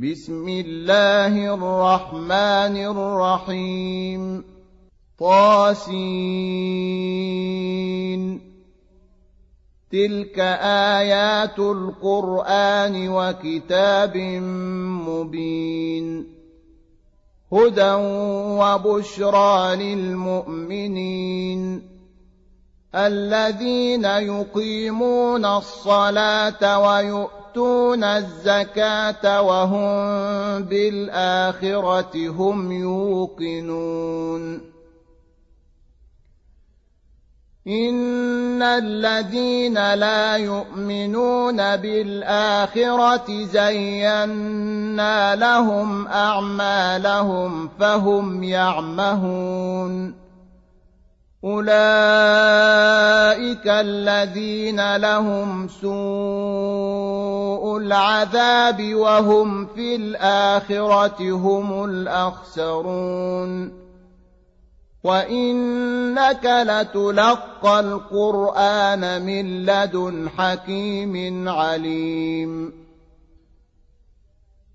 بسم الله الرحمن الرحيم. طاسين. تلك آيات القرآن وكتاب مبين. هدى وبشرى للمؤمنين. الذين يقيمون الصلاة ويؤتون الزكاة وهم بالآخرة هم يوقنون. إن الذين لا يؤمنون بالآخرة زينا لهم أعمالهم فهم يعمهون. أولئك الذين لهم سوء العذاب وهم في الآخرة هم الأخسرون. وإنك لتلقى القرآن من لدن حكيم عليم.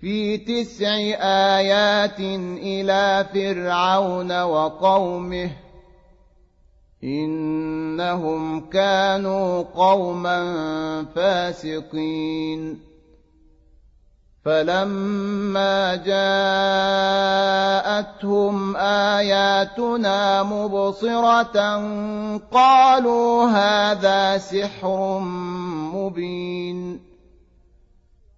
في تسع آيات إلى فرعون وقومه إنهم كانوا قوما فاسقين. فلما جاءتهم آياتنا مبصرة قالوا هذا سحر مبين.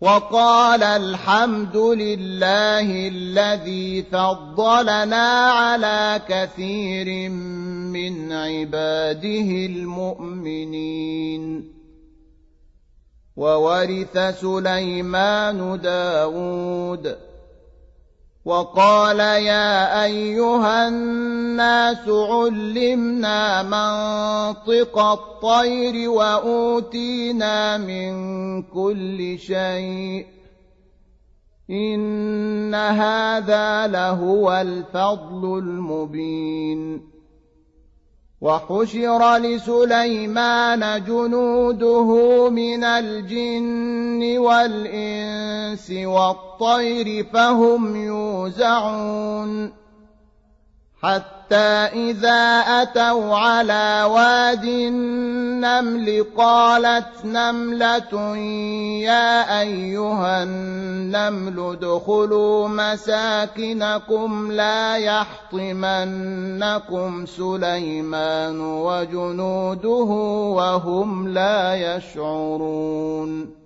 وقال الحمد لله الذي فضلنا على كثير من عباده المؤمنين. وورث سليمان داود وقال يا أيها الناس علمنا منطق الطير وأوتينا من كل شيء إن هذا لهو الفضل المبين وحشر لسليمان جنوده من الجن والإنس والطير فهم يوزعون حتى إذا أتوا على واد النمل قالت نملة يا أيها النمل ادخلوا مساكنكم لا يحطمنكم سليمان وجنوده وهم لا يشعرون.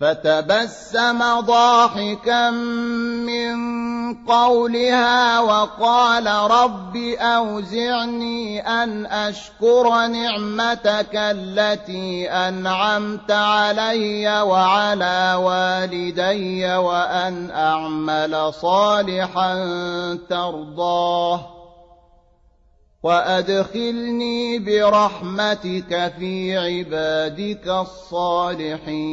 فتبسم ضاحكا من قولها وقال رب أوزعني أن أشكر نعمتك التي أنعمت علي وعلى والدي وأن أعمل صالحا ترضاه وأدخلني برحمتك في عبادك الصالحين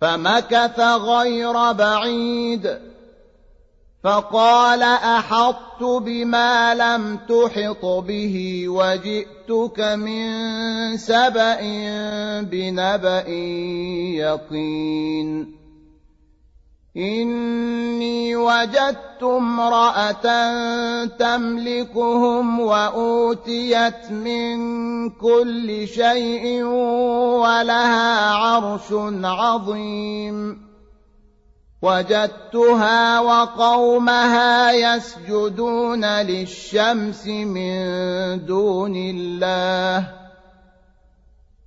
فمكث غير بعيد. فقال أحطت بما لم تحط به وجئتك من سبأ بنبأ يقين. إني وجدت امرأة تملكهم وأوتيت من كل شيء ولها عرش عظيم. وجدتها وقومها يسجدون للشمس من دون الله.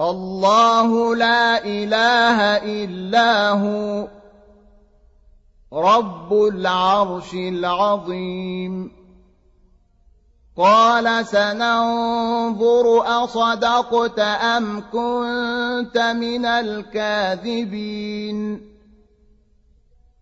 الله لا إله إلا هو رب العرش العظيم. قال سننظر أصدقت أم كنت من الكاذبين.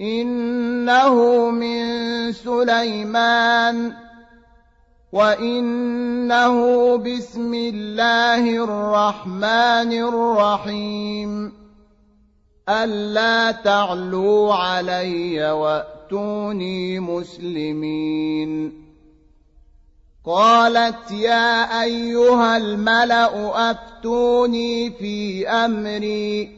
إنه من سليمان وإنه بسم الله الرحمن الرحيم. ألا تعلوا علي وأتوني مسلمين. قالت يا أيها الملأ أفتوني في أمري.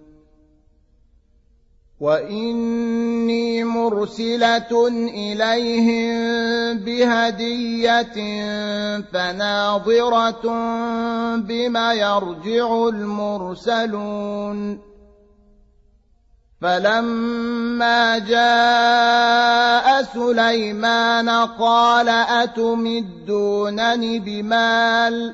وإني مرسلة إليهم بهدية فناظرة بما يرجع المرسلون فلما جاء سليمان قال أتمدونني بمال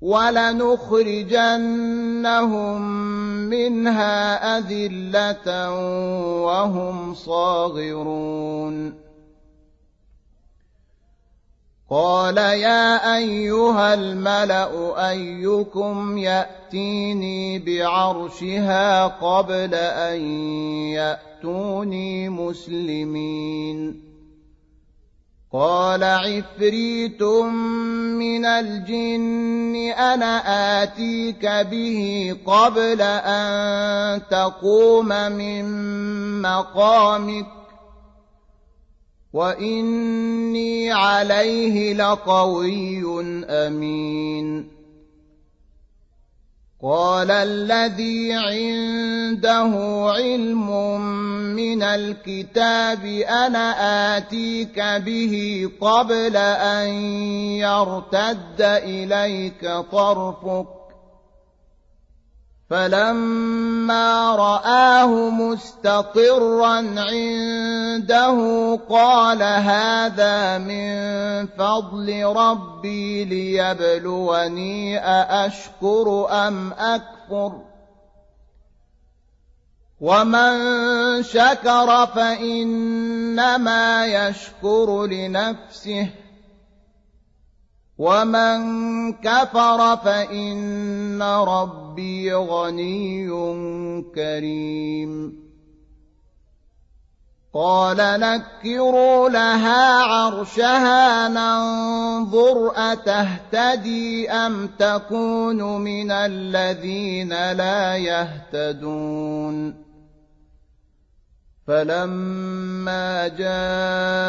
ولنخرجنهم منها أذلة وهم صاغرون. قال يا أيها الملأ أيكم يأتيني بعرشها قبل أن يأتوني مسلمين. قال عفريت من الجن أنا آتيك به قبل أن تقوم من مقامك وإني عليه لقوي أمين قال الذي عنده علم من الكتاب أنا آتيك به قبل أن يرتد إليك طرفك فلما رآه مستقرا عنده قال هذا من فضل ربي ليبلوني أأشكر أم أكفر ومن شكر فإنما يشكر لنفسه ومن كفر فإن ربي غني كريم قال نكروا لها عرشها ننظر أتهتدي أم تكون من الذين لا يهتدون فلما جاءت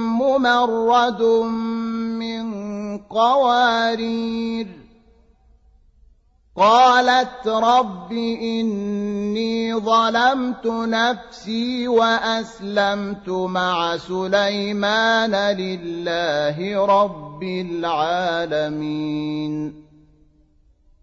ممرد من قوارير. قالت رب إني ظلمت نفسي وأسلمت مع سليمان لله رب العالمين.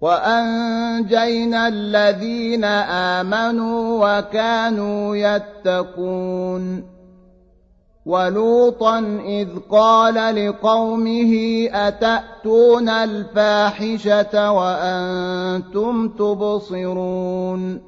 وأنجينا الذين آمنوا وكانوا يتقون. ولوطا إذ قال لقومه أتأتون الفاحشة وأنتم تبصرون؟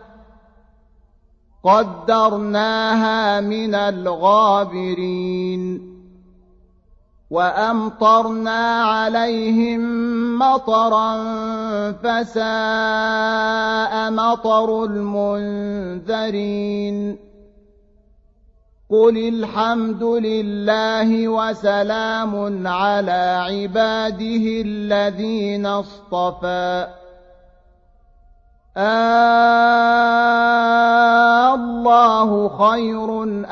قدرناها من الغابرين وأمطرنا عليهم مطرا فساء مطر المنذرين قل الحمد لله وسلام على عباده الذين اصطفى آه الله خير أما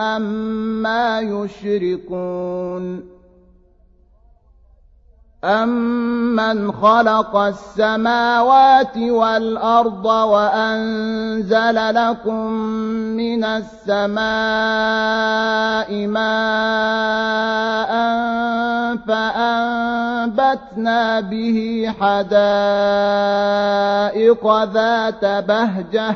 أم يشركون أَمَّنْ خَلَقَ السَّمَاوَاتِ وَالْأَرْضَ وَأَنزَلَ لَكُم مِّنَ السَّمَاءِ مَاءً فَأَنبَتْنَا بِهِ حَدَائِقَ ذَاتَ بَهْجَةٍ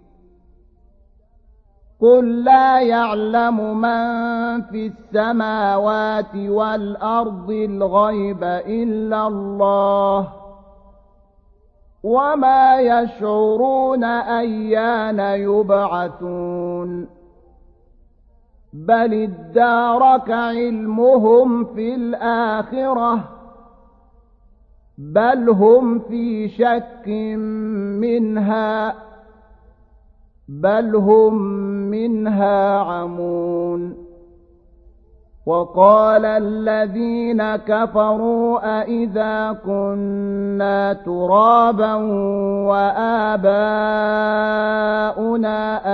قل لا يعلم من في السماوات والأرض الغيب إلا الله وما يشعرون أيان يبعثون بل ادارك علمهم في الآخرة بل هم في شك منها بل هم منها عمون وقال الذين كفروا أئذا كنا ترابا وآباؤنا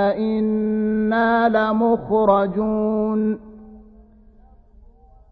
أئنا لمخرجون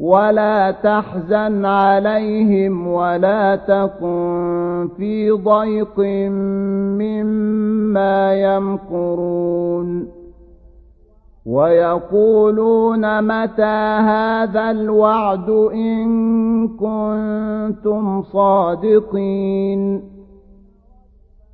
ولا تحزن عليهم ولا تكن في ضيق مما يمكرون ويقولون متى هذا الوعد إن كنتم صادقين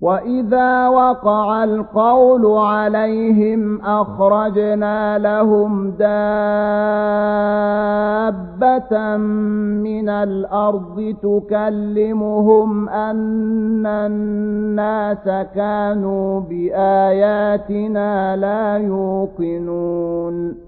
وإذا وقع القول عليهم أخرجنا لهم دابة من الأرض تكلمهم أن الناس كانوا بآياتنا لا يوقنون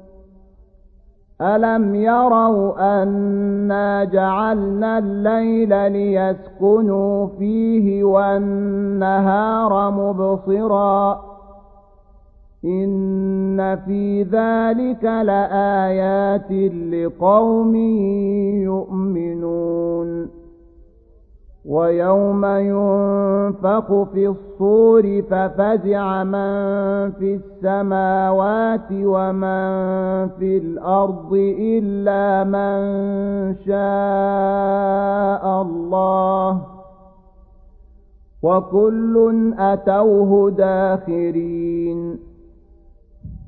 ألم يروا أنا جعلنا الليل ليسكنوا فيه والنهار مبصرا إن في ذلك لآيات لقوم يؤمنون ويوم ينفق في الصور ففزع من في السماوات ومن في الأرض إلا من شاء الله وكل أتوه داخرين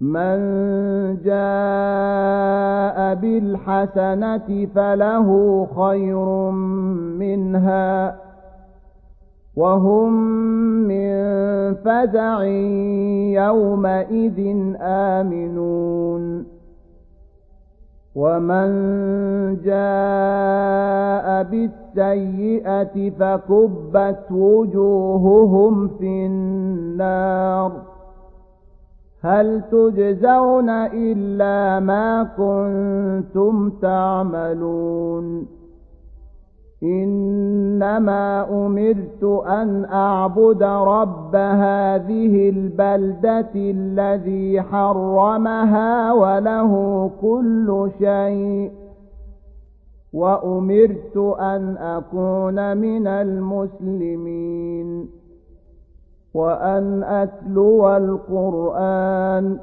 من جاء بالحسنة فله خير منها وهم من فزع يومئذ آمنون ومن جاء بالسيئة فكبت وجوههم في النار هل تجزون إلا ما كنتم تعملون؟ إنما أمرت أن أعبد رب هذه البلدة الذي حرمها وله كل شيء. وأمرت أن أكون من المسلمين. وأن أتلو القرآن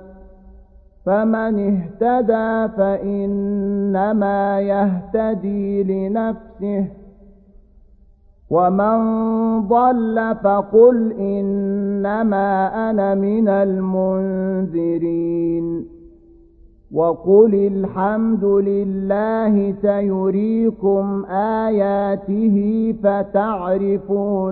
فمن اهتدى فإنما يهتدي لنفسه ومن ضل فقل إنما أنا من المنذرين وقل الحمد لله سيريكم آياته فتعرفونها